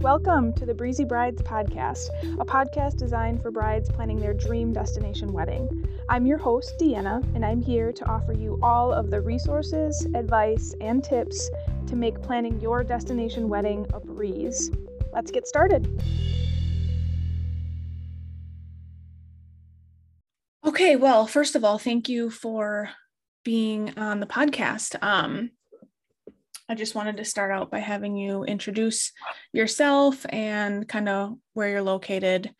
Welcome to the Breezy Brides podcast, a podcast designed for brides planning their dream destination wedding. I'm your host, Deanna, and I'm here to offer you all of the resources, advice, and tips to make planning your destination wedding a breeze. Let's get started. Okay, well, first of all, thank you for being on the podcast. Um, I just wanted to start out by having you introduce yourself and kind of where you're located,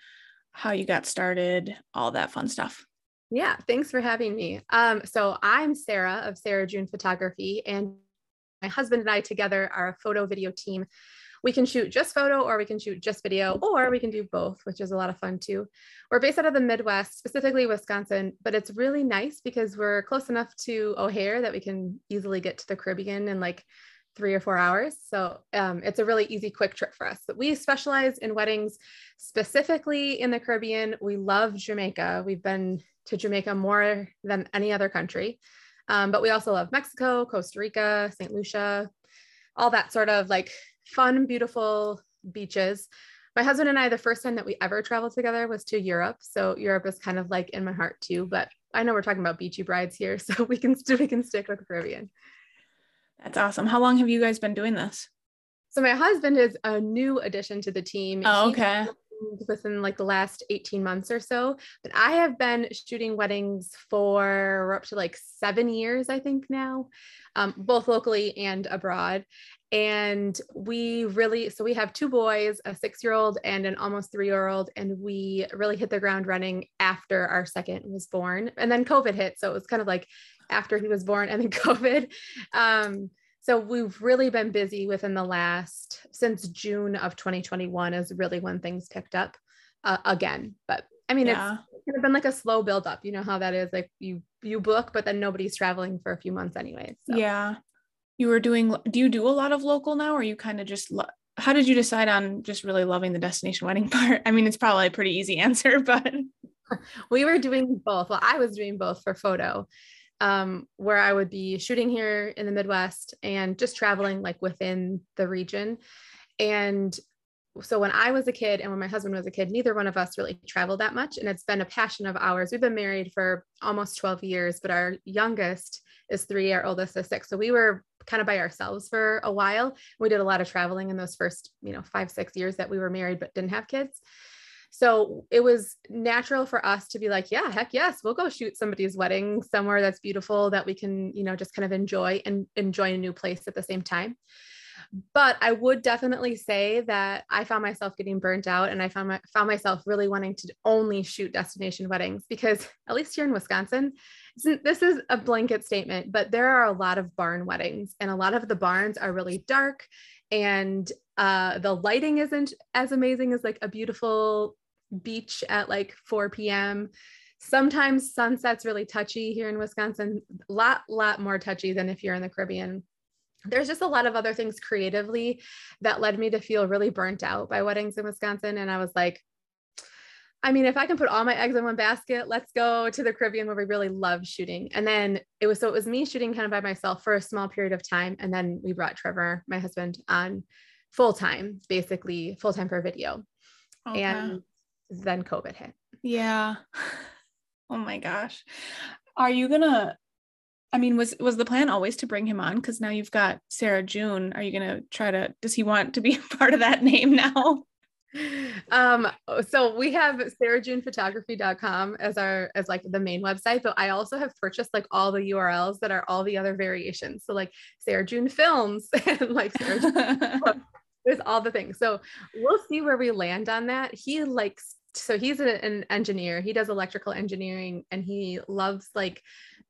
how you got started, all that fun stuff. Yeah, thanks for having me. Um, so I'm Sara of Sara June Photography, and my husband and I together are a photo video team. We can shoot just photo or we can shoot just video, or we can do both, which is a lot of fun too. We're based out of the Midwest, specifically Wisconsin, but it's really nice because we're close enough to O'Hare that we can easily get to the Caribbean and like three or four hours. So um, it's a really easy, quick trip for us. But we specialize in weddings specifically in the Caribbean. We love Jamaica. We've been to Jamaica more than any other country. Um, but we also love Mexico, Costa Rica, St. Lucia, all that sort of like fun, beautiful beaches. My husband and I, the first time that we ever traveled together was to Europe. So Europe is kind of like in my heart too. But I know we're talking about beachy brides here, so we can we can stick with the Caribbean. That's awesome. How long have you guys been doing this? So my husband is a new addition to the team. Oh, okay. Within like the last 18 months or so. But I have been shooting weddings for up to like seven years, I think now, um, both locally and abroad. And we really, so we have two boys, a six year old and an almost three year old. And we really hit the ground running after our second was born. And then COVID hit. So it was kind of like after he was born and then COVID. Um, so we've really been busy within the last since June of 2021 is really when things picked up uh, again. But I mean, yeah. it's kind of been like a slow build up. You know how that is. Like you you book, but then nobody's traveling for a few months anyway. So. Yeah. You were doing. Do you do a lot of local now, or you kind of just? Lo- how did you decide on just really loving the destination wedding part? I mean, it's probably a pretty easy answer, but we were doing both. Well, I was doing both for photo um, where I would be shooting here in the Midwest and just traveling like within the region. And so when I was a kid and when my husband was a kid, neither one of us really traveled that much. And it's been a passion of ours. We've been married for almost 12 years, but our youngest is three, our oldest is six. So we were kind of by ourselves for a while. We did a lot of traveling in those first, you know, five, six years that we were married but didn't have kids. So it was natural for us to be like, yeah, heck yes, we'll go shoot somebody's wedding somewhere that's beautiful that we can, you know, just kind of enjoy and enjoy a new place at the same time. But I would definitely say that I found myself getting burnt out and I found my, found myself really wanting to only shoot destination weddings because at least here in Wisconsin, this is a blanket statement, but there are a lot of barn weddings and a lot of the barns are really dark and uh, the lighting isn't as amazing as like a beautiful beach at like 4 p.m. Sometimes sunset's really touchy here in Wisconsin, a lot, lot more touchy than if you're in the Caribbean. There's just a lot of other things creatively that led me to feel really burnt out by weddings in Wisconsin. And I was like, I mean, if I can put all my eggs in one basket, let's go to the Caribbean where we really love shooting. And then it was so it was me shooting kind of by myself for a small period of time. And then we brought Trevor, my husband, on full time, basically full time for video. Okay. And then COVID hit. Yeah. Oh my gosh. Are you gonna I mean, was was the plan always to bring him on? Because now you've got Sara June. Are you gonna try to does he want to be part of that name now? um so we have sarajunephotography.com as our as like the main website but i also have purchased like all the urls that are all the other variations so like sara june films and like sara june there's all the things. So we'll see where we land on that. He likes so he's an engineer. He does electrical engineering and he loves like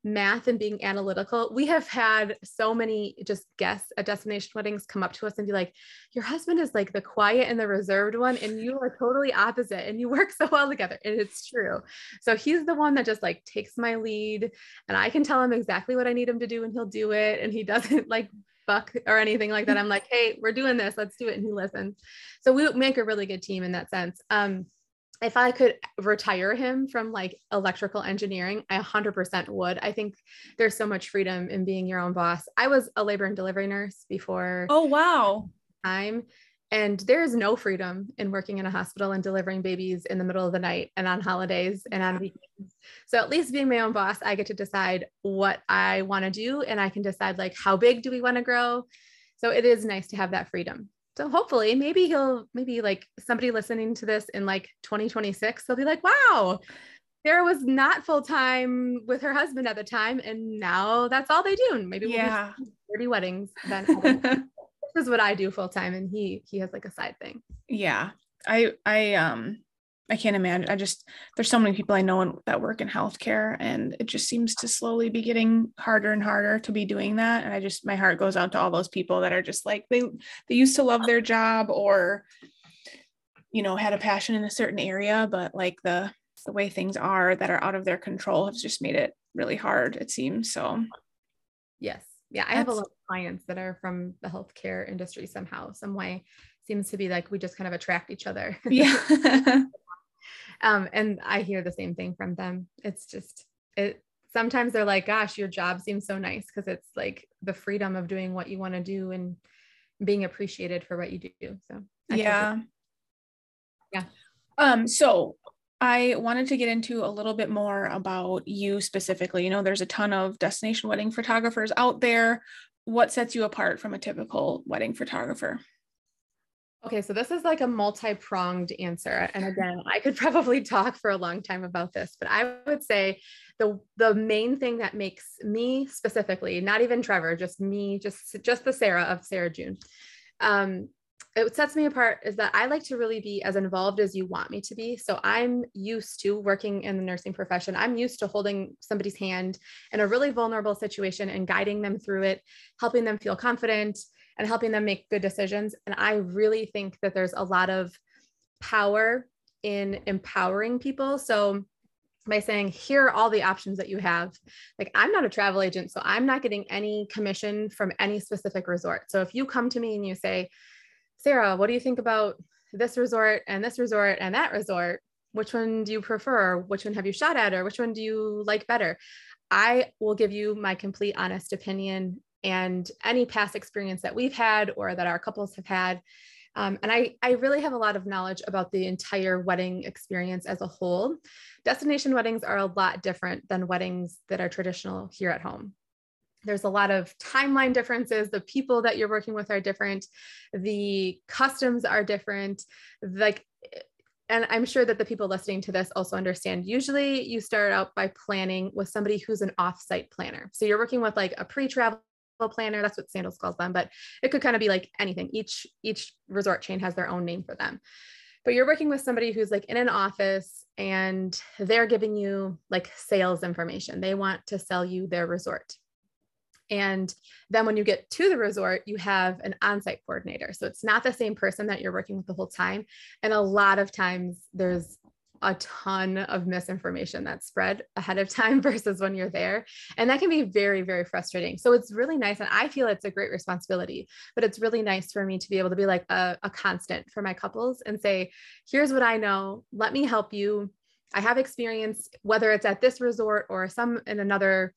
math and being analytical. We have had so many just guests at destination weddings come up to us and be like, Your husband is like the quiet and the reserved one, and you are totally opposite, and you work so well together. And it's true. So he's the one that just like takes my lead, and I can tell him exactly what I need him to do, and he'll do it. And he doesn't like fuck or anything like that. I'm like, hey, we're doing this, let's do it. And he listens. So we make a really good team in that sense. Um, if I could retire him from like electrical engineering, I 100% would. I think there's so much freedom in being your own boss. I was a labor and delivery nurse before. Oh, wow. Time. And there is no freedom in working in a hospital and delivering babies in the middle of the night and on holidays and on weekends. So at least being my own boss, I get to decide what I want to do and I can decide like how big do we want to grow. So it is nice to have that freedom. So hopefully maybe he'll maybe like somebody listening to this in like 2026, they'll be like, wow, Sara was not full time with her husband at the time, and now that's all they do. maybe we'll yeah, 30 weddings. Then this is what I do full time, and he he has like a side thing. Yeah, I I um I can't imagine. I just there's so many people I know that work in healthcare, and it just seems to slowly be getting harder and harder to be doing that. And I just my heart goes out to all those people that are just like they they used to love their job or you know had a passion in a certain area, but like the the way things are that are out of their control has just made it really hard. It seems so. Yes, yeah, I have a lot of clients that are from the healthcare industry somehow, some way. Seems to be like we just kind of attract each other. Yeah. um, and I hear the same thing from them. It's just it. Sometimes they're like, "Gosh, your job seems so nice," because it's like the freedom of doing what you want to do and being appreciated for what you do. So I yeah, yeah. Um. So I wanted to get into a little bit more about you specifically. You know, there's a ton of destination wedding photographers out there. What sets you apart from a typical wedding photographer? Okay, so this is like a multi pronged answer. And again, I could probably talk for a long time about this, but I would say the, the main thing that makes me specifically, not even Trevor, just me, just, just the Sara of Sara June, um, it sets me apart is that I like to really be as involved as you want me to be. So I'm used to working in the nursing profession. I'm used to holding somebody's hand in a really vulnerable situation and guiding them through it, helping them feel confident and helping them make good decisions. And I really think that there's a lot of power in empowering people. So by saying, here are all the options that you have. Like, I'm not a travel agent, so I'm not getting any commission from any specific resort. So if you come to me and you say, Sara, what do you think about this resort and this resort and that resort? Which one do you prefer? Which one have you shot at, or which one do you like better? I will give you my complete honest opinion and any past experience that we've had or that our couples have had. Um, and I, I really have a lot of knowledge about the entire wedding experience as a whole. Destination weddings are a lot different than weddings that are traditional here at home. There's a lot of timeline differences. The people that you're working with are different. The customs are different. Like and i'm sure that the people listening to this also understand usually you start out by planning with somebody who's an off-site planner. So you're working with like a pre-travel planner that's what sandals calls them but it could kind of be like anything each each resort chain has their own name for them but you're working with somebody who's like in an office and they're giving you like sales information they want to sell you their resort and then when you get to the resort, you have an on site coordinator. So it's not the same person that you're working with the whole time. And a lot of times there's a ton of misinformation that's spread ahead of time versus when you're there. And that can be very, very frustrating. So it's really nice. And I feel it's a great responsibility, but it's really nice for me to be able to be like a, a constant for my couples and say, here's what I know. Let me help you. I have experience, whether it's at this resort or some in another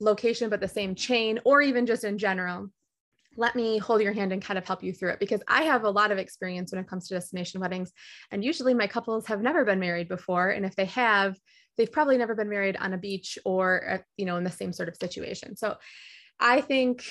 location, but the same chain, or even just in general, let me hold your hand and kind of help you through it because I have a lot of experience when it comes to destination weddings. And usually my couples have never been married before. And if they have, they've probably never been married on a beach or, at, you know, in the same sort of situation. So I think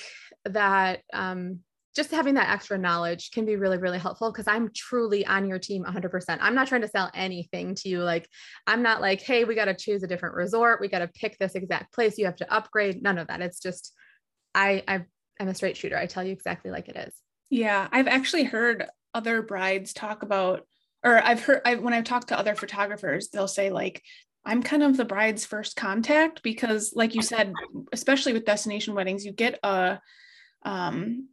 that um, just having that extra knowledge can be really really helpful because i'm truly on your team 100% i'm not trying to sell anything to you like i'm not like hey we got to choose a different resort we got to pick this exact place you have to upgrade none of that it's just i i i'm a straight shooter. I tell you exactly like it is. Yeah i've actually heard other brides talk about or i've heard I, when i've talked to other photographers they'll say like I'm kind of the bride's first contact because, like you said, especially with destination weddings, you get a um,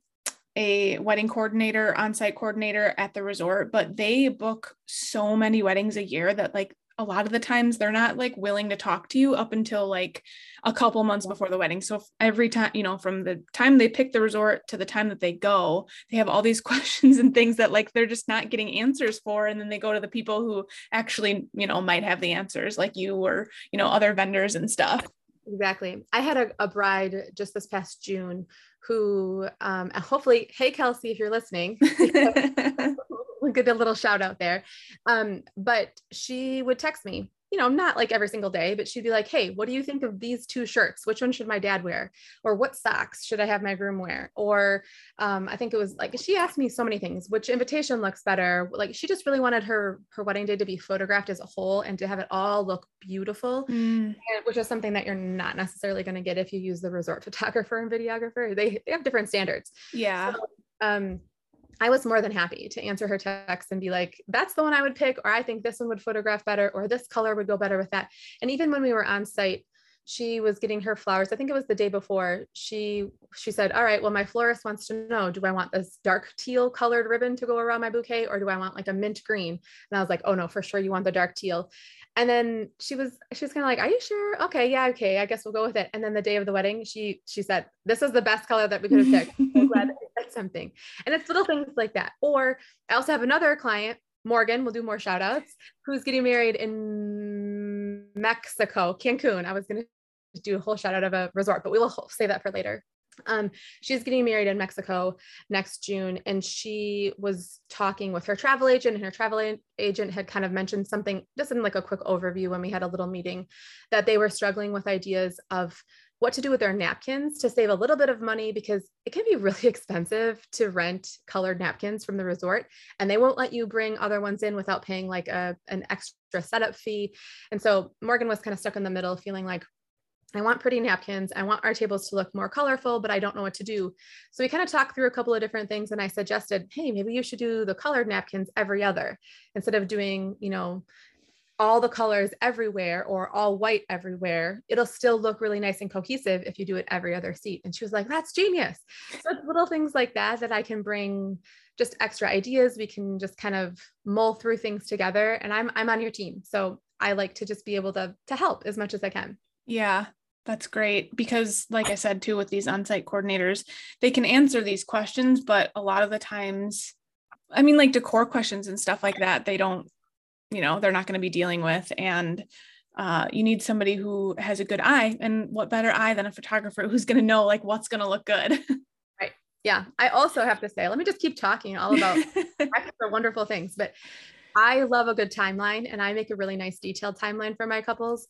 a wedding coordinator, on-site coordinator at the resort, but they book so many weddings a year that like a lot of the times they're not like willing to talk to you up until like a couple months before the wedding. So every time, you know, from the time they pick the resort to the time that they go, they have all these questions and things that like they're just not getting answers for. And then they go to the people who actually, you know, might have the answers, like you or, you know, other vendors and stuff. Exactly. I had a, a bride just this past June who um, hopefully, hey, Kelsey, if you're listening, get a little shout out there. Um, but she would text me you know, not like every single day, but she'd be like, Hey, what do you think of these two shirts? Which one should my dad wear? Or what socks should I have my groom wear? Or um, I think it was like she asked me so many things, which invitation looks better. Like she just really wanted her her wedding day to be photographed as a whole and to have it all look beautiful, mm. which is something that you're not necessarily going to get if you use the resort photographer and videographer. They they have different standards. Yeah. So, um, I was more than happy to answer her text and be like, that's the one I would pick, or I think this one would photograph better, or this color would go better with that. And even when we were on site, she was getting her flowers. I think it was the day before. She she said, "All right, well, my florist wants to know: Do I want this dark teal colored ribbon to go around my bouquet, or do I want like a mint green?" And I was like, "Oh no, for sure, you want the dark teal." And then she was she was kind of like, "Are you sure? Okay, yeah, okay, I guess we'll go with it." And then the day of the wedding, she she said, "This is the best color that we could have picked." I'm glad something. And it's little things like that. Or I also have another client, Morgan. We'll do more shout outs. Who's getting married in Mexico, Cancun. I was gonna do a whole shout out of a resort, but we will say that for later. Um, she's getting married in Mexico next June, and she was talking with her travel agent, and her travel agent had kind of mentioned something just in like a quick overview when we had a little meeting that they were struggling with ideas of what to do with their napkins to save a little bit of money because it can be really expensive to rent colored napkins from the resort and they won't let you bring other ones in without paying like a an extra setup fee and so morgan was kind of stuck in the middle feeling like I want pretty napkins. I want our tables to look more colorful, but I don't know what to do. So we kind of talked through a couple of different things and I suggested, hey, maybe you should do the colored napkins every other instead of doing, you know, all the colors everywhere or all white everywhere. It'll still look really nice and cohesive if you do it every other seat. And she was like, that's genius. So little things like that that I can bring just extra ideas. We can just kind of mull through things together. And I'm I'm on your team. So I like to just be able to to help as much as I can. Yeah, that's great because, like I said too, with these on site coordinators, they can answer these questions, but a lot of the times, I mean, like decor questions and stuff like that, they don't, you know, they're not going to be dealing with. And uh, you need somebody who has a good eye. And what better eye than a photographer who's going to know like what's going to look good? right. Yeah. I also have to say, let me just keep talking all about wonderful things, but I love a good timeline and I make a really nice detailed timeline for my couples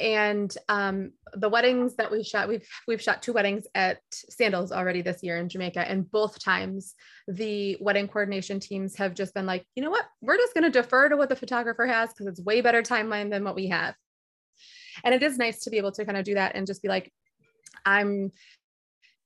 and um, the weddings that we shot we've we've shot two weddings at sandals already this year in jamaica and both times the wedding coordination teams have just been like you know what? We're just going to defer to what the photographer has because it's way better timeline than what we have. And it is nice to be able to kind of do that and just be like i'm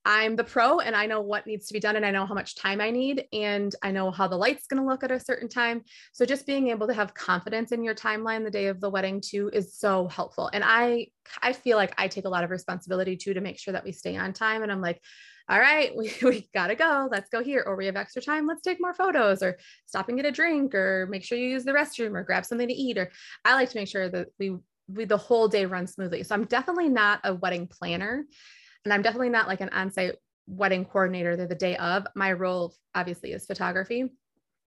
I'm the pro and I know what needs to be done and I know how much time I need and I know how the light's going to look at a certain time. So just being able to have confidence in your timeline the day of the wedding too is so helpful. And I I feel like I take a lot of responsibility too to make sure that we stay on time and I'm like all right, we, we got to go. Let's go here. Or we have extra time. Let's take more photos or stop and get a drink or make sure you use the restroom or grab something to eat. Or I like to make sure that we, we the whole day runs smoothly. So I'm definitely not a wedding planner. And I'm definitely not like an on-site wedding coordinator the day of. My role obviously is photography,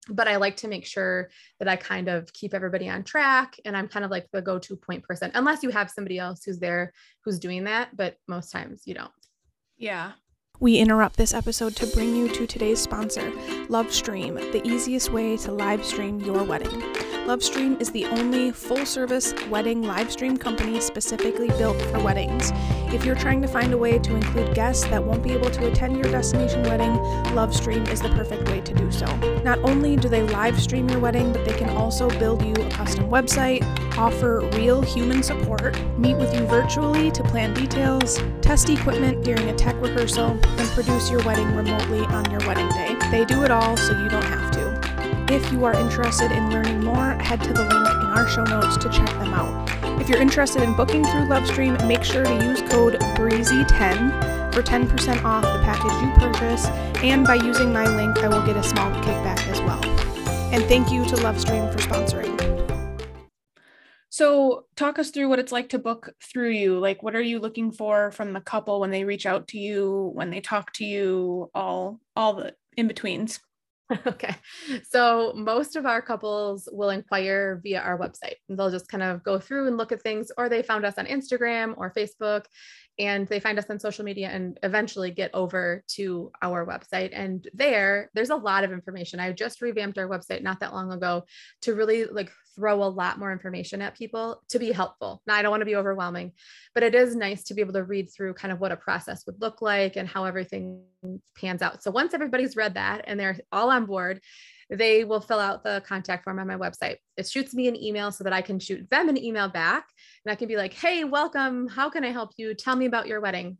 but I like to make sure that I kind of keep everybody on track and I'm kind of like the go-to point person unless you have somebody else who's there who's doing that, but most times you don't. Yeah. We interrupt this episode to bring you to today's sponsor, Lovestream, the easiest way to live stream your wedding. Lovestream is the only full service wedding live stream company specifically built for weddings. If you're trying to find a way to include guests that won't be able to attend your destination wedding, Lovestream is the perfect way to do so. Not only do they live stream your wedding, but they can also build you a custom website, offer real human support, meet with you virtually to plan details, test equipment during a tech rehearsal, and produce your wedding remotely on your wedding day. They do it all so you don't have to. If you are interested in learning more, head to the link in our show notes to check them out. If you're interested in booking through Lovestream, make sure to use code BREEZY10 for 10% off the package you purchase, and by using my link, I will get a small kickback as well. And thank you to Lovestream for sponsoring. So, talk us through what it's like to book through you. Like, what are you looking for from the couple when they reach out to you, when they talk to you, all all the in betweens? Okay. So most of our couples will inquire via our website. They'll just kind of go through and look at things, or they found us on Instagram or Facebook and they find us on social media and eventually get over to our website. And there, there's a lot of information. I just revamped our website not that long ago to really like throw a lot more information at people to be helpful. Now, I don't want to be overwhelming, but it is nice to be able to read through kind of what a process would look like and how everything pans out. So once everybody's read that and they're all on board, they will fill out the contact form on my website. It shoots me an email so that I can shoot them an email back and I can be like, hey, welcome. How can I help you? Tell me about your wedding.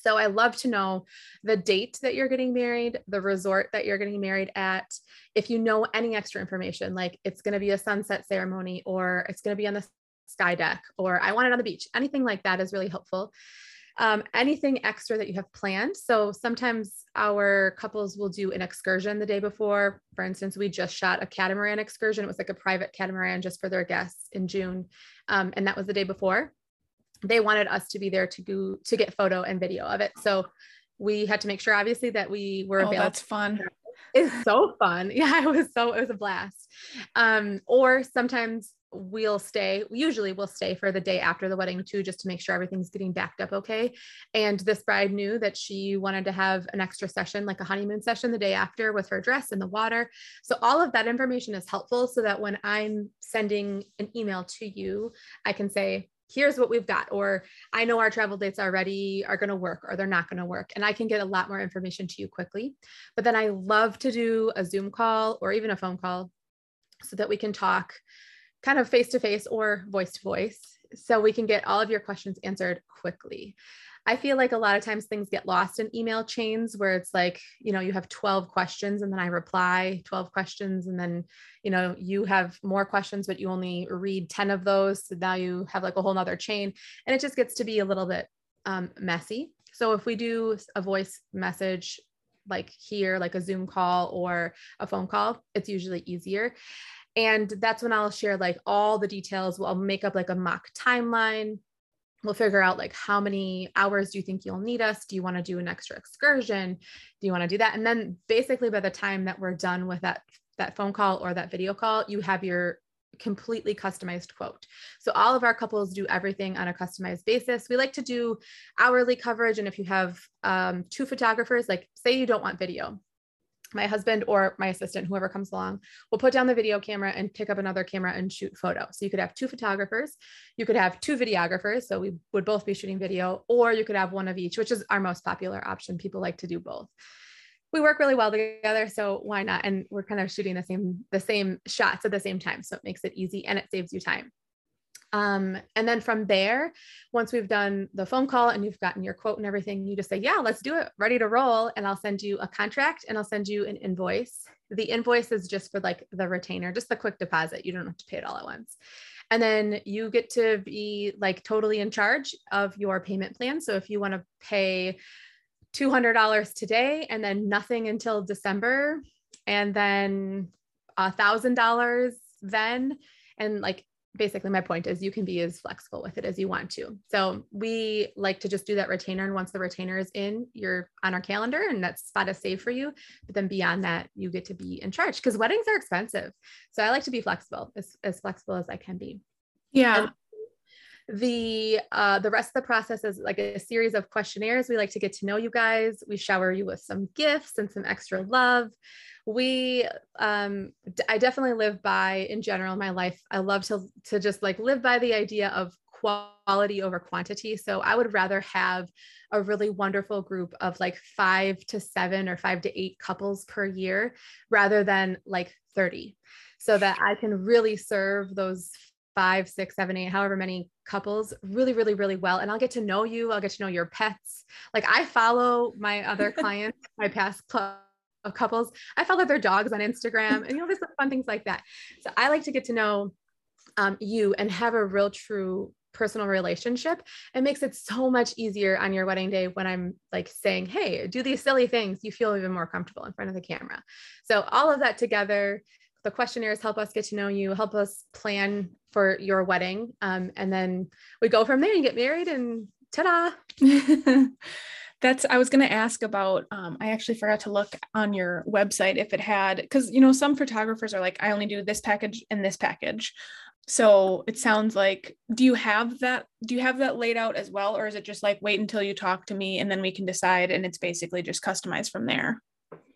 So I love to know the date that you're getting married, the resort that you're getting married at. If you know any extra information, like it's going to be a sunset ceremony or it's going to be on the sky deck or I want it on the beach, anything like that is really helpful um, anything extra that you have planned. So sometimes our couples will do an excursion the day before. For instance, we just shot a catamaran excursion. It was like a private catamaran just for their guests in June. Um, and that was the day before. They wanted us to be there to go to get photo and video of it. So we had to make sure obviously that we were oh, available. That's fun. It's so fun. Yeah, it was so it was a blast. Um, or sometimes we'll stay usually we'll stay for the day after the wedding too just to make sure everything's getting backed up okay and this bride knew that she wanted to have an extra session like a honeymoon session the day after with her dress in the water so all of that information is helpful so that when i'm sending an email to you i can say here's what we've got or i know our travel dates already are going to work or they're not going to work and i can get a lot more information to you quickly but then i love to do a zoom call or even a phone call so that we can talk kind of face to face or voice to voice so we can get all of your questions answered quickly. I feel like a lot of times things get lost in email chains where it's like, you know, you have 12 questions and then I reply 12 questions and then, you know, you have more questions, but you only read 10 of those. So now you have like a whole nother chain and it just gets to be a little bit um, messy. So if we do a voice message like here, like a Zoom call or a phone call, it's usually easier. And that's when I'll share like all the details. We'll make up like a mock timeline. We'll figure out like how many hours do you think you'll need us? Do you want to do an extra excursion? Do you want to do that? And then basically by the time that we're done with that that phone call or that video call, you have your completely customized quote. So all of our couples do everything on a customized basis. We like to do hourly coverage. And if you have um, two photographers, like say you don't want video, my husband or my assistant, whoever comes along, will put down the video camera and pick up another camera and shoot photo. So you could have two photographers, you could have two videographers. So we would both be shooting video, or you could have one of each, which is our most popular option. People like to do both. We work really well together, so why not? And we're kind of shooting the same the same shots at the same time, so it makes it easy and it saves you time. Um, and then from there, once we've done the phone call and you've gotten your quote and everything, you just say, Yeah, let's do it, ready to roll. And I'll send you a contract and I'll send you an invoice. The invoice is just for like the retainer, just the quick deposit. You don't have to pay it all at once. And then you get to be like totally in charge of your payment plan. So if you want to pay $200 today and then nothing until December, and then thousand dollars then and like basically my point is you can be as flexible with it as you want to. So we like to just do that retainer. And once the retainer is in, you're on our calendar and that spot is saved for you. But then beyond that, you get to be in charge because weddings are expensive. So I like to be flexible, as, as flexible as I can be. Yeah. And the uh, the rest of the process is like a series of questionnaires. We like to get to know you guys. We shower you with some gifts and some extra love we um i definitely live by in general my life i love to to just like live by the idea of quality over quantity so i would rather have a really wonderful group of like five to seven or five to eight couples per year rather than like 30 so that i can really serve those five six seven eight however many couples really really really well and i'll get to know you i'll get to know your pets like i follow my other clients my past club couples. I follow their dogs on Instagram and you know, there's fun things like that. So I like to get to know um, you and have a real true personal relationship. It makes it so much easier on your wedding day when I'm like saying, Hey, do these silly things. You feel even more comfortable in front of the camera. So all of that together, the questionnaires help us get to know you, help us plan for your wedding. Um, and then we go from there and get married and ta-da. That's I was going to ask about. Um, I actually forgot to look on your website if it had because you know some photographers are like I only do this package and this package. So it sounds like do you have that do you have that laid out as well or is it just like wait until you talk to me and then we can decide and it's basically just customized from there?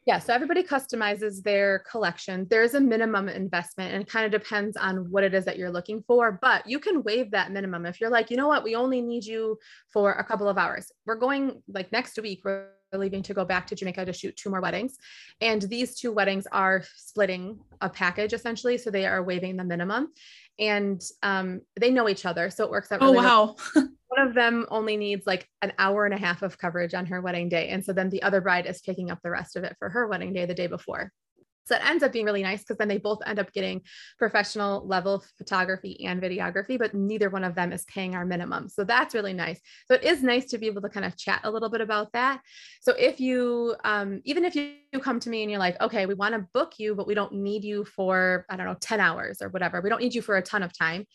Yeah, so everybody customizes their collection. There's a minimum investment and it kind of depends on what it is that you're looking for, but you can waive that minimum. If you're like, you know what, we only need you for a couple of hours. We're going like next week, we're leaving to go back to Jamaica to shoot two more weddings. And these two weddings are splitting a package essentially. So they are waiving the minimum and um, they know each other. So it works out. Oh, really oh, wow. One of them only needs like an hour and a half of coverage on her wedding day. And so then the other bride is picking up the rest of it for her wedding day the day before. So it ends up being really nice because then they both end up getting professional level photography and videography, but neither one of them is paying our minimum. So that's really nice. So it is nice to be able to kind of chat a little bit about that. So if you, um, even if you come to me and you're like, okay, we want to book you, but we don't need you for, I don't know, 10 hours or whatever, we don't need you for a ton of time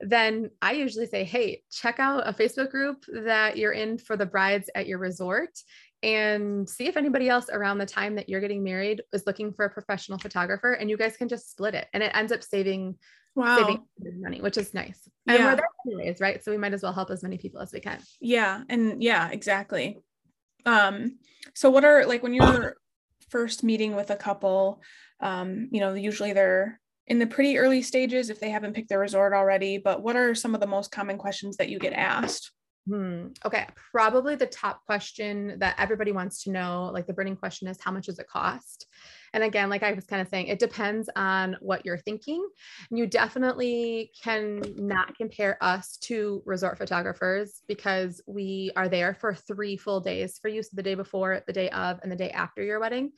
then I usually say, hey, check out a Facebook group that you're in for the brides at your resort and see if anybody else around the time that you're getting married is looking for a professional photographer and you guys can just split it and it ends up saving wow. saving money which is nice. And yeah. we're there anyways right? So we might as well help as many people as we can. Yeah and yeah exactly. Um so what are like when you're first meeting with a couple um you know usually they're in the pretty early stages if they haven't picked their resort already but what are some of the most common questions that you get asked Hmm. Okay. Probably the top question that everybody wants to know, like the burning question is how much does it cost? And again, like I was kind of saying, it depends on what you're thinking. You definitely can not compare us to resort photographers because we are there for three full days for you. So the day before, the day of, and the day after your wedding.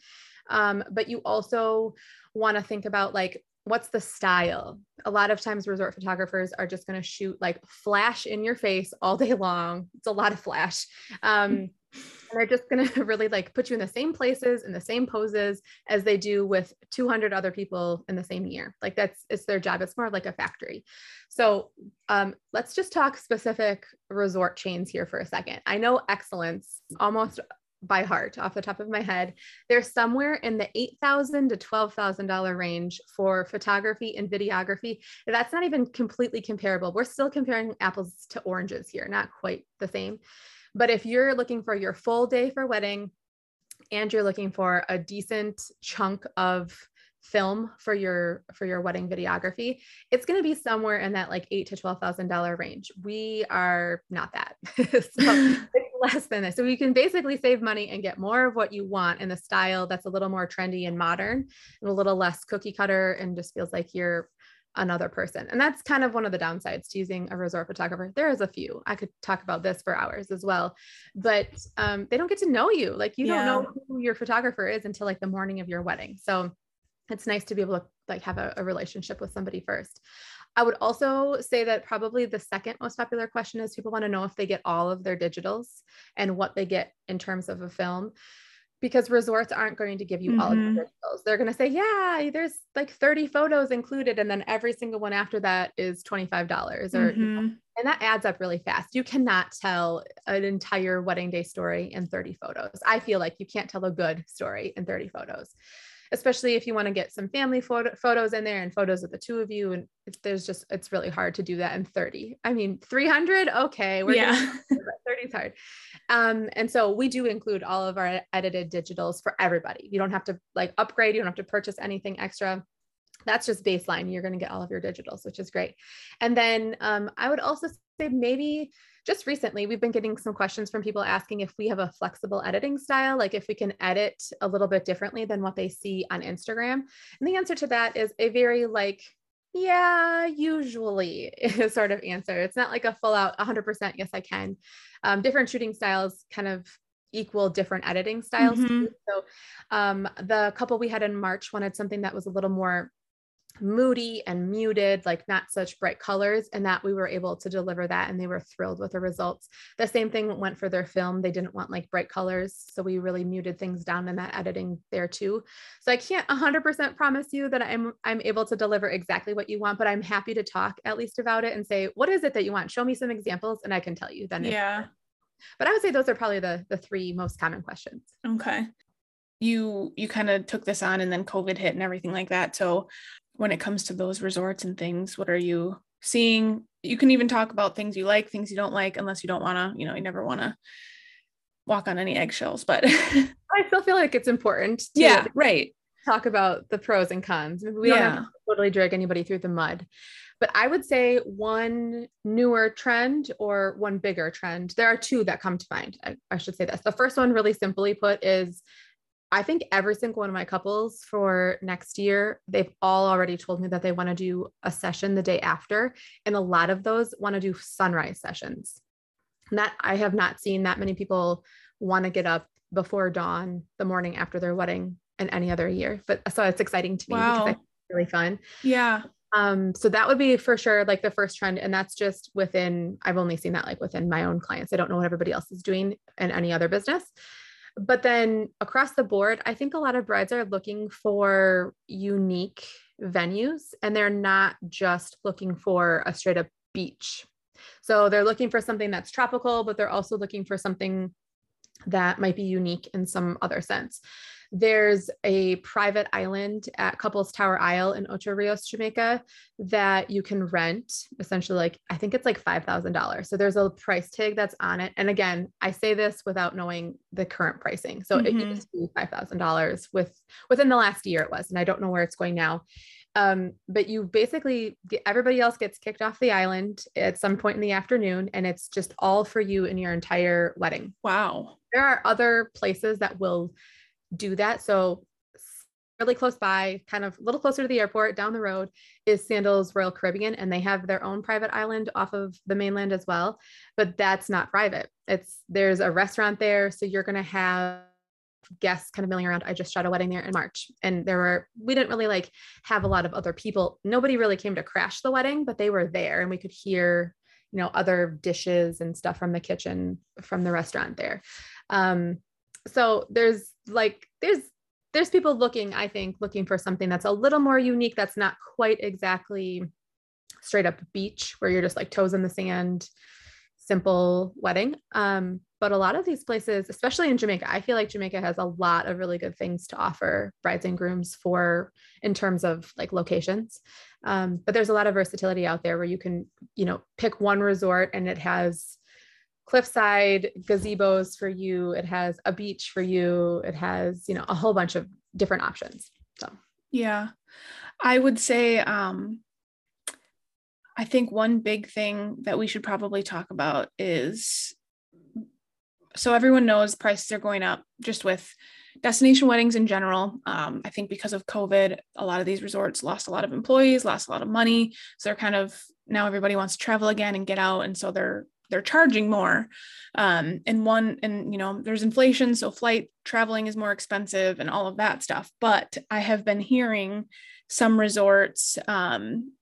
Um, but you also want to think about like what's the style? A lot of times resort photographers are just going to shoot like flash in your face all day long. It's a lot of flash. Um, and they're just going to really like put you in the same places in the same poses as they do with 200 other people in the same year. Like that's it's their job. It's more like a factory. So um, let's just talk specific resort chains here for a second. I know Excellence almost by heart off the top of my head. They're somewhere in the 8,000 to $12,000 range for photography and videography. That's not even completely comparable. We're still comparing apples to oranges here, not quite the same. But if you're looking for your full day for wedding and you're looking for a decent chunk of film for your for your wedding videography it's going to be somewhere in that like eight to twelve thousand dollar range. We are not that. So less than this so you can basically save money and get more of what you want in the style that's a little more trendy and modern and a little less cookie cutter and just feels like you're another person. And that's kind of one of the downsides to using a resort photographer. There is a few. I could talk about this for hours as well. But um, they don't get to know you. Like you yeah. don't know who your photographer is until like the morning of your wedding. So it's nice to be able to like have a, a relationship with somebody first. I would also say that probably the second most popular question is people want to know if they get all of their digitals and what they get in terms of a film because resorts aren't going to give you mm-hmm. all of the mm-hmm. digitals. They're going to say, yeah, there's like 30 photos included. And then every single one after that is $25 or, mm-hmm. you know, and that adds up really fast. You cannot tell an entire wedding day story in 30 photos. I feel like you can't tell a good story in 30 photos especially if you want to get some family photo- photos in there and photos of the two of you. And there's just, it's really hard to do that in 30. I mean, 300, okay, we're yeah. 30 is hard. Um, and so we do include all of our edited digitals for everybody. You don't have to like upgrade, you don't have to purchase anything extra that's just baseline. You're going to get all of your digitals, which is great. And then um, I would also say maybe just recently we've been getting some questions from people asking if we have a flexible editing style like if we can edit a little bit differently than what they see on instagram. And the answer to that is a very like yeah usually sort of answer. It's not like a full out 100% yes i can. Um, different shooting styles kind of equal different editing styles mm-hmm. so um, the couple we had in march wanted something that was a little more moody and muted, like not such bright colors, and that we were able to deliver that and they were thrilled with the results. The same thing went for their film. They didn't want like bright colors. So we really muted things down in that editing there too. So I can't 100% promise you that I'm I'm able to deliver exactly what you want, but I'm happy to talk at least about it and say, what is it that you want? Show me some examples and I can tell you then. Yeah. but I would say those are probably the the three most common questions. Okay. You you kind of took this on and then COVID hit and everything like that. So when it comes to those resorts and things, what are you seeing? You can even talk about things you like, things you don't like, unless you don't want to, you know, you never want to walk on any eggshells, but I still feel like it's important. To yeah, right. Talk about the pros and cons. We don't have to totally drag anybody through the mud. But I would say one newer trend or one bigger trend. There are two that come to mind. I, I should say this. The first one, really simply put, is I think every single one of my couples for next year, they've all already told me that they want to do a session the day after. And a lot of those want to do sunrise sessions. And That I have not seen that many people want to get up before dawn the morning after their wedding in any other year. But so it's exciting to me wow. because it's really fun. Yeah. Um, so that would be for sure like the first trend. And that's just within, I've only seen that like within my own clients. I don't know what everybody else is doing in any other business. But then across the board, I think a lot of brides are looking for unique venues and they're not just looking for a straight up beach. So they're looking for something that's tropical, but they're also looking for something that might be unique in some other sense. There's a private island at Couples Tower Isle in Ocho Rios, Jamaica, that you can rent essentially like, I think it's like $5,000. So there's a price tag that's on it. And again, I say this without knowing the current pricing. So mm-hmm. it used to be $5,000 with within the last year it was, and I don't know where it's going now. Um, but you basically get, everybody else gets kicked off the island at some point in the afternoon, and it's just all for you and your entire wedding. Wow. There are other places that will do that. So really close by, kind of a little closer to the airport down the road is Sandals Royal Caribbean and they have their own private island off of the mainland as well, but that's not private. It's there's a restaurant there so you're going to have guests kind of milling around. I just shot a wedding there in March and there were we didn't really like have a lot of other people. Nobody really came to crash the wedding, but they were there and we could hear you know other dishes and stuff from the kitchen from the restaurant there um so there's like there's there's people looking i think looking for something that's a little more unique that's not quite exactly straight up beach where you're just like toes in the sand simple wedding. Um but a lot of these places especially in jamaica i feel like jamaica has a lot of really good things to offer brides and grooms for in terms of like locations. Um, but there's a lot of versatility out there where you can you know pick one resort and it has cliffside gazebos for you. It has a beach for you. It has you know a whole bunch of different options. So. Yeah. I would say um i think one big thing that we should probably talk about is so everyone knows prices are going up just with destination weddings in general. Um, I think because of COVID, a lot of these resorts lost a lot of employees, lost a lot of money. So they're kind of now everybody wants to travel again and get out, and so they're they're charging more um, and one and you know there's inflation so flight traveling is more expensive and all of that stuff. But i have been hearing some resorts um,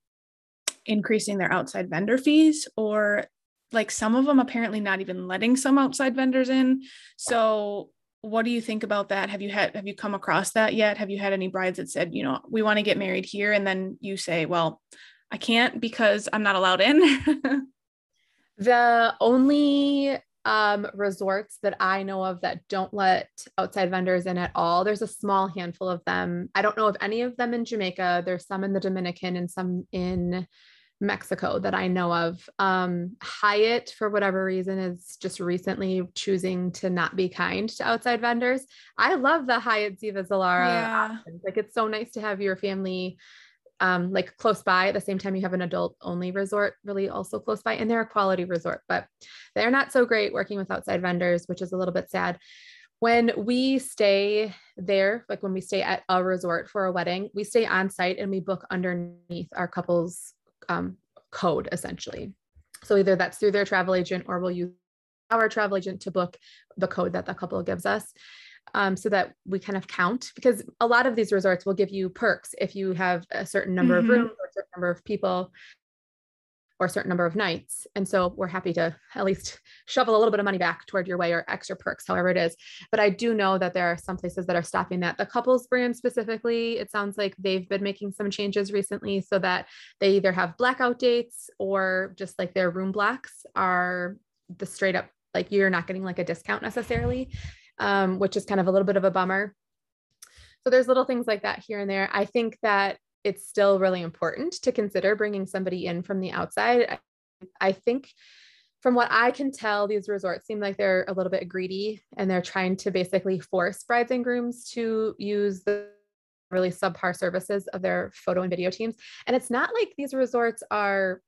increasing their outside vendor fees or like some of them apparently not even letting some outside vendors in. So what do you think about that? Have you had have you come across that yet? Have you had any brides that said you know we want to get married here and then you say well i can't because i'm not allowed in The only um, resorts that I know of that don't let outside vendors in at all, there's a small handful of them. I don't know of any of them in Jamaica. There's some in the Dominican and some in Mexico that I know of. Um, Hyatt, for whatever reason, is just recently choosing to not be kind to outside vendors. I love the Hyatt Ziva Zilara. Yeah. Like it's so nice to have your family um, like close by at the same time you have an adult only resort really also close by and they're a quality resort but they're not so great working with outside vendors which is a little bit sad. When we stay there like when we stay at a resort for a wedding we stay on site and we book underneath our couple's um, code essentially. So either that's through their travel agent or we'll use our travel agent to book the code that the couple gives us um, so that we kind of count because a lot of these resorts will give you perks if you have a certain number mm-hmm. of rooms or a certain number of people or a certain number of nights. And so we're happy to at least shovel a little bit of money back toward your way or extra perks, however it is. But I do know that there are some places that are stopping that. The couples brand specifically, it sounds like they've been making some changes recently so that they either have blackout dates or just like their room blocks are the straight up like you're not getting like a discount necessarily, um, which is kind of a little bit of a bummer. So there's little things like that here and there. I think that it's still really important to consider bringing somebody in from the outside. I, I think from what I can tell, these resorts seem like they're a little bit greedy and they're trying to basically force brides and grooms to use the really subpar services of their photo and video teams. And it's not like these resorts are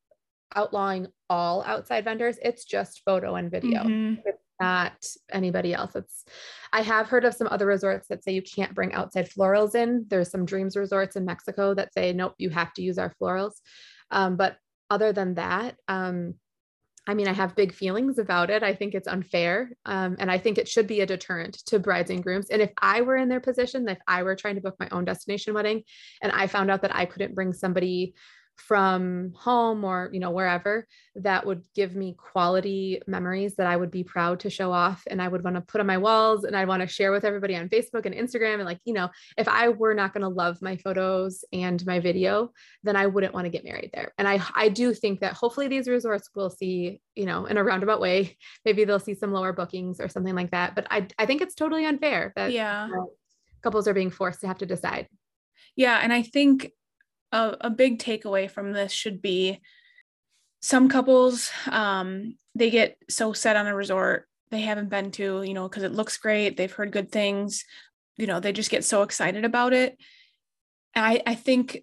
outlawing all outside vendors, it's just photo and video. Mm-hmm. It's not anybody else. It's I have heard of some other resorts that say you can't bring outside florals in. There's some Dreams resorts in Mexico that say nope, you have to use our florals. Um, but other than that, um, I mean, I have big feelings about it. I think it's unfair. Um, and I think it should be a deterrent to brides and grooms. And if I were in their position, if I were trying to book my own destination wedding and I found out that I couldn't bring somebody from home or you know wherever that would give me quality memories that I would be proud to show off. And I would want to put on my walls and I want to share with everybody on Facebook and Instagram. And like you know if I were not going to love my photos and my video then I wouldn't want to get married there. And I I do think that hopefully these resorts will see you know in a roundabout way maybe they'll see some lower bookings or something like that. But I I think it's totally unfair that yeah. you know, couples are being forced to have to decide. Yeah and I think a, a big takeaway from this should be some couples um, they get so set on a resort they haven't been to you know because it looks great they've heard good things you know they just get so excited about it. And i i think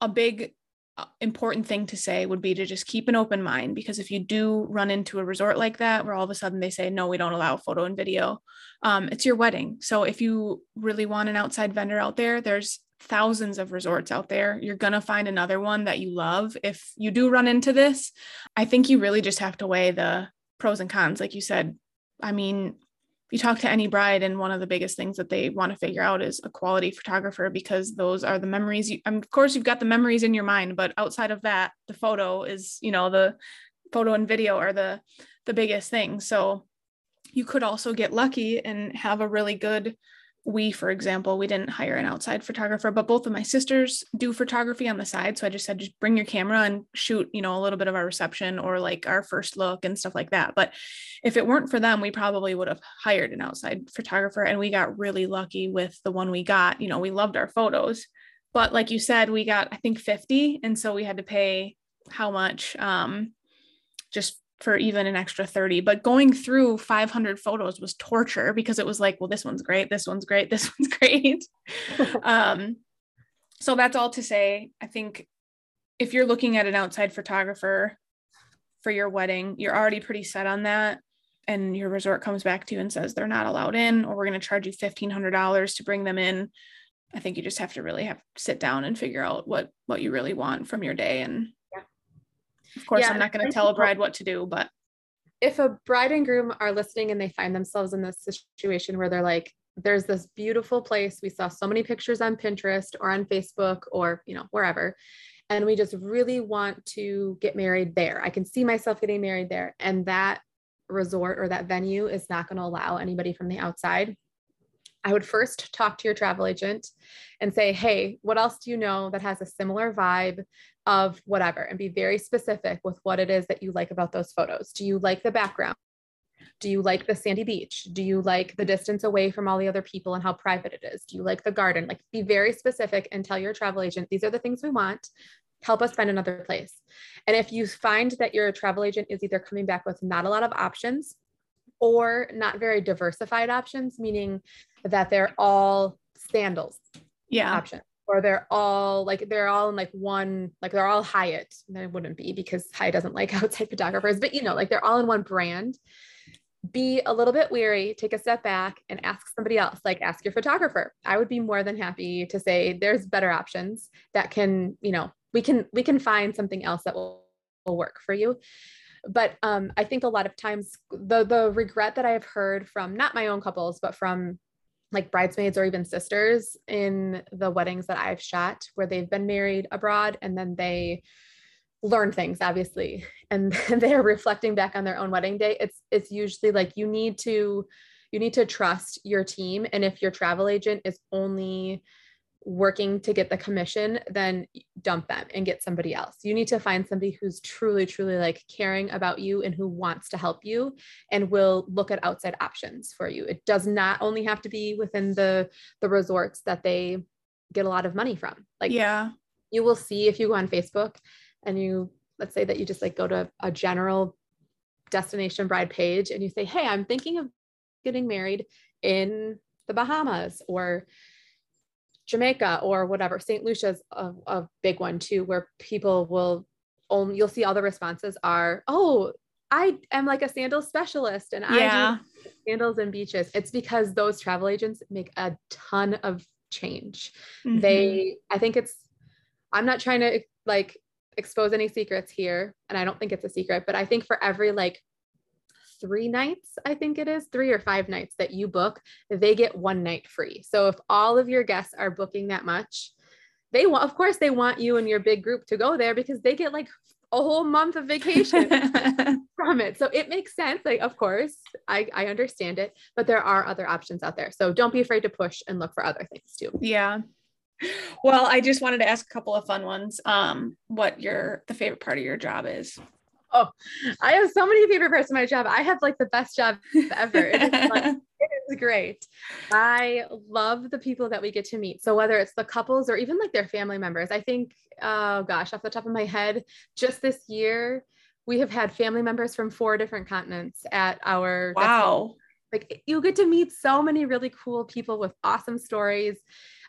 a big uh, important thing to say would be to just keep an open mind because if you do run into a resort like that where all of a sudden they say no we don't allow photo and video um, it's your wedding. So if you really want an outside vendor out there there's thousands of resorts out there. You're going to find another one that you love. If you do run into this, I think you really just have to weigh the pros and cons. Like you said, I mean, you talk to any bride, and one of the biggest things that they want to figure out is a quality photographer because those are the memories. You, of course, you've got the memories in your mind, but outside of that, the photo is, you know, the photo and video are the the biggest thing. So you could also get lucky and have a really good we, for example, we didn't hire an outside photographer, but both of my sisters do photography on the side. So I just said, just bring your camera and shoot, you know, a little bit of our reception or like our first look and stuff like that. But if it weren't for them, we probably would have hired an outside photographer. And we got really lucky with the one we got. You know, we loved our photos. But like you said, we got, I think, 50. And so we had to pay how much? Um, just for even an extra 30 but going through 500 photos was torture because it was like well this one's great this one's great this one's great. Um so that's all to say i think if you're looking at an outside photographer for your wedding you're already pretty set on that and your resort comes back to you and says they're not allowed in or we're going to charge you $1500 to bring them in i think you just have to really have sit down and figure out what what you really want from your day and of course, yeah, I'm not going to tell a bride what to do, but if a bride and groom are listening and they find themselves in this situation where they're like, there's this beautiful place. We saw so many pictures on Pinterest or on Facebook or, you know, wherever. And we just really want to get married there. I can see myself getting married there. And that resort or that venue is not going to allow anybody from the outside. I would first talk to your travel agent and say, hey, what else do you know that has a similar vibe of whatever? And be very specific with what it is that you like about those photos. Do you like the background? Do you like the sandy beach? Do you like the distance away from all the other people and how private it is? Do you like the garden? Like, be very specific and tell your travel agent, these are the things we want. Help us find another place. And if you find that your travel agent is either coming back with not a lot of options or not very diversified options, meaning that they're all Sandals yeah options or they're all like they're all in like one like they're all Hyatt. They wouldn't be because Hyatt doesn't like outside photographers, but you know, like they're all in one brand. Be a little bit weary, take a step back and ask somebody else, like ask your photographer. I would be more than happy to say there's better options that can, you know, we can we can find something else that will, will work for you but um, I think a lot of times the the regret that I have heard from not my own couples, but from like bridesmaids or even sisters in the weddings that I've shot where they've been married abroad and then they learn things obviously and they're reflecting back on their own wedding day. It's it's usually like you need to you need to trust your team. And if your travel agent is only working to get the commission, then dump them and get somebody else. You need to find somebody who's truly, truly like caring about you and who wants to help you and will look at outside options for you. It does not only have to be within the the resorts that they get a lot of money from. Like yeah, you will see if you go on Facebook and you let's say that you just like go to a general destination bride page and you say, Hey, I'm thinking of getting married in the Bahamas or Jamaica or whatever. St. Lucia's a, a big one too, where people will only, you'll see all the responses are, Oh, I am like a Sandal specialist and yeah. I do Sandals and Beaches. It's because those travel agents make a ton of change. Mm-hmm. They, I think it's, I'm not trying to like expose any secrets here, and I don't think it's a secret, but I think for every like three nights, I think it is three or five nights that you book, they get one night free. So if all of your guests are booking that much, they want, of course, they want you and your big group to go there because they get like a whole month of vacation from it. So it makes sense. Like, of course, I, I understand it, but there are other options out there. So don't be afraid to push and look for other things too. Yeah. Well, I just wanted to ask a couple of fun ones. Um, what your the favorite part of your job is? Oh, I have so many favorite parts of my job. I have like the best job ever. It is, like, it is great. I love the people that we get to meet. So whether it's the couples or even like their family members, I think, oh gosh, off the top of my head, just this year, we have had family members from four different continents at our wow. Like you get to meet so many really cool people with awesome stories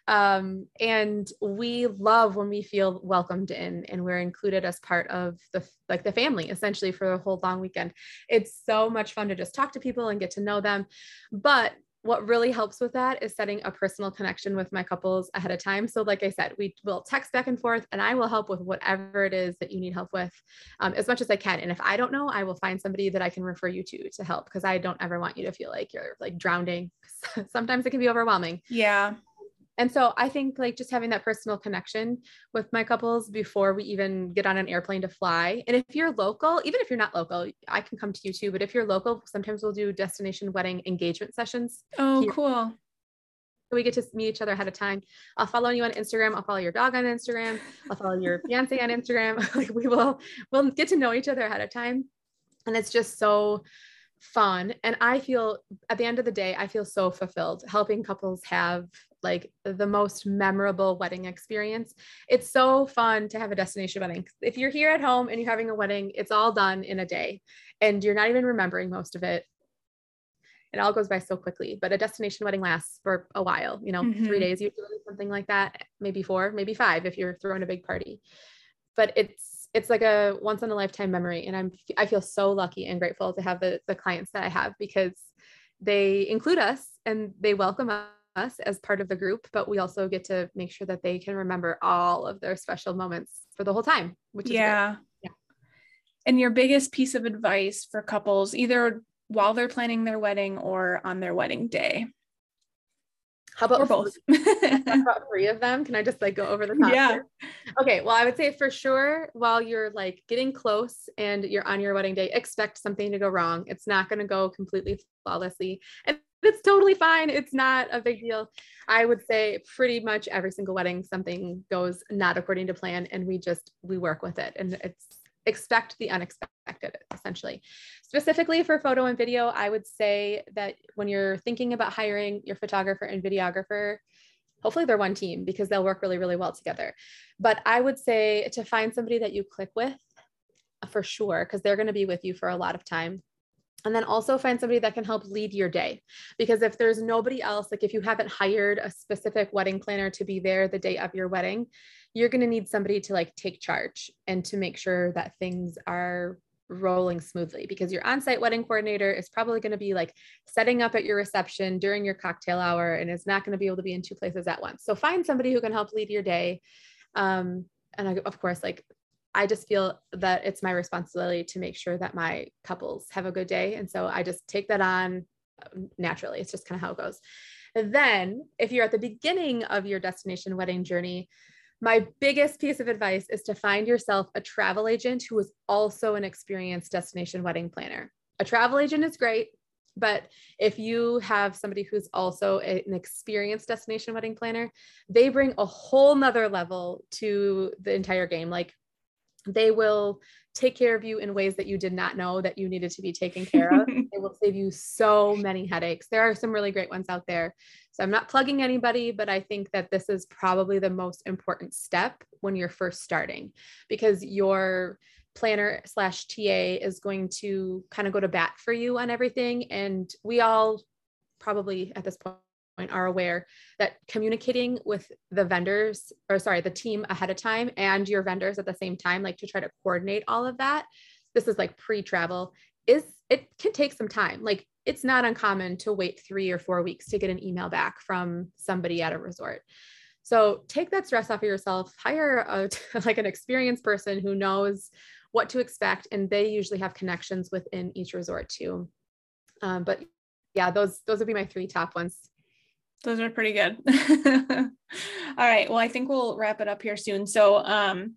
um, and we love when we feel welcomed in and we're included as part of the like the family essentially for the whole long weekend it's so much fun to just talk to people and get to know them but what really helps with that is setting a personal connection with my couples ahead of time. So, like I said, we will text back and forth, and I will help with whatever it is that you need help with um, as much as I can. And if I don't know, I will find somebody that I can refer you to to help because I don't ever want you to feel like you're like drowning. Sometimes it can be overwhelming. Yeah and so I think like just having that personal connection with my couples before we even get on an airplane to fly. And if you're local, even if you're not local, I can come to you too. But if you're local, sometimes we'll do destination wedding engagement sessions. Oh, here. cool. We get to meet each other ahead of time. I'll follow you on Instagram. I'll follow your dog on Instagram. I'll follow your fiance on Instagram. like we will, we'll get to know each other ahead of time. And it's just so fun. And I feel at the end of the day, I feel so fulfilled helping couples have like the most memorable wedding experience. It's so fun to have a destination wedding. If you're here at home and you're having a wedding, it's all done in a day and you're not even remembering most of it. It all goes by so quickly, but a destination wedding lasts for a while, you know, mm-hmm. three days, usually something like that, maybe four, maybe five if you're throwing a big party. But it's it's like a once in a lifetime memory and i'm i feel so lucky and grateful to have the, the clients that i have because they include us and they welcome us as part of the group but we also get to make sure that they can remember all of their special moments for the whole time which is yeah. Yeah. And your biggest piece of advice for couples either while they're planning their wedding or on their wedding day how about or both? about three of them. Can I just like go over the top? Yeah. Here? Okay. Well, I would say for sure, while you're like getting close and you're on your wedding day, expect something to go wrong. It's not going to go completely flawlessly. And it's totally fine. It's not a big deal. I would say pretty much every single wedding, something goes not according to plan, and we just we work with it. And it's expect the unexpected essentially. Specifically for photo and video i would say that when you're thinking about hiring your photographer and videographer hopefully they're one team because they'll work really really well together. But i would say to find somebody that you click with uh, for sure because they're going to be with you for a lot of time. And then also find somebody that can help lead your day. Because if there's nobody else, like if you haven't hired a specific wedding planner to be there the day of your wedding, you're going to need somebody to like take charge and to make sure that things are rolling smoothly because your on-site wedding coordinator is probably going to be like setting up at your reception during your cocktail hour and is not going to be able to be in two places at once. So find somebody who can help lead your day. Um, and I, of course, like I just feel that it's my responsibility to make sure that my couples have a good day. And so I just take that on um, naturally. It's just kind of how it goes. Then, if you're at the beginning of your destination wedding journey, my biggest piece of advice is to find yourself a travel agent who is also an experienced destination wedding planner. A travel agent is great. But if you have somebody who's also an experienced destination wedding planner, they bring a whole nother level to the entire game. Like they will take care of you in ways that you did not know that you needed to be taken care of. it will save you so many headaches. There are some really great ones out there. So I'm not plugging anybody, but I think that this is probably the most important step when you're first starting because your planner slash TA is going to kind of go to bat for you on everything. And we all probably at this point are aware that communicating with the vendors or sorry the team ahead of time and your vendors at the same time like to try to coordinate all of that this is like pre-travel is it can take some time like it's not uncommon to wait 3 or 4 weeks to get an email back from somebody at a resort so take that stress off of yourself hire a like an experienced person who knows what to expect and they usually have connections within each resort too um, but yeah those those would be my three top ones those are pretty good. All right. Well, I think we'll wrap it up here soon. So um,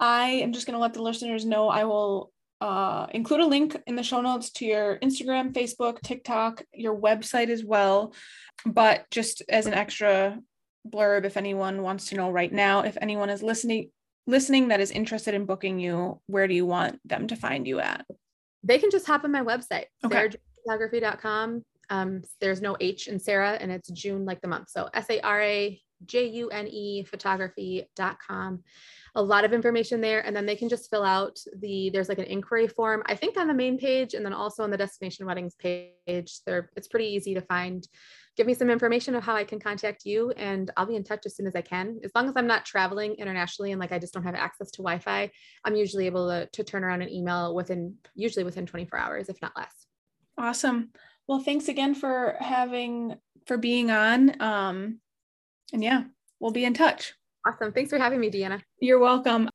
I am just going to let the listeners know I will uh, include a link in the show notes to your Instagram, Facebook, TikTok, your website as well. But just as an extra blurb, if anyone wants to know right now, if anyone is listening, listening that is interested in booking you, where do you want them to find you at? They can just hop on my website, okay. sarajunephotography.com. Um, there's no H in Sara, and it's June like the month. So S A R A J U N E photography.com. A lot of information there. And then they can just fill out the, there's like an inquiry form, I think on the main page, and then also on the destination weddings page. There, it's pretty easy to find. Give me some information of how I can contact you, and I'll be in touch as soon as I can. As long as I'm not traveling internationally and like I just don't have access to Wi Fi, I'm usually able to, to turn around an email within, usually within 24 hours, if not less. Awesome. Well, thanks again for having for being on. Um, and yeah, we'll be in touch. Awesome. Thanks for having me, Deanna. You're welcome.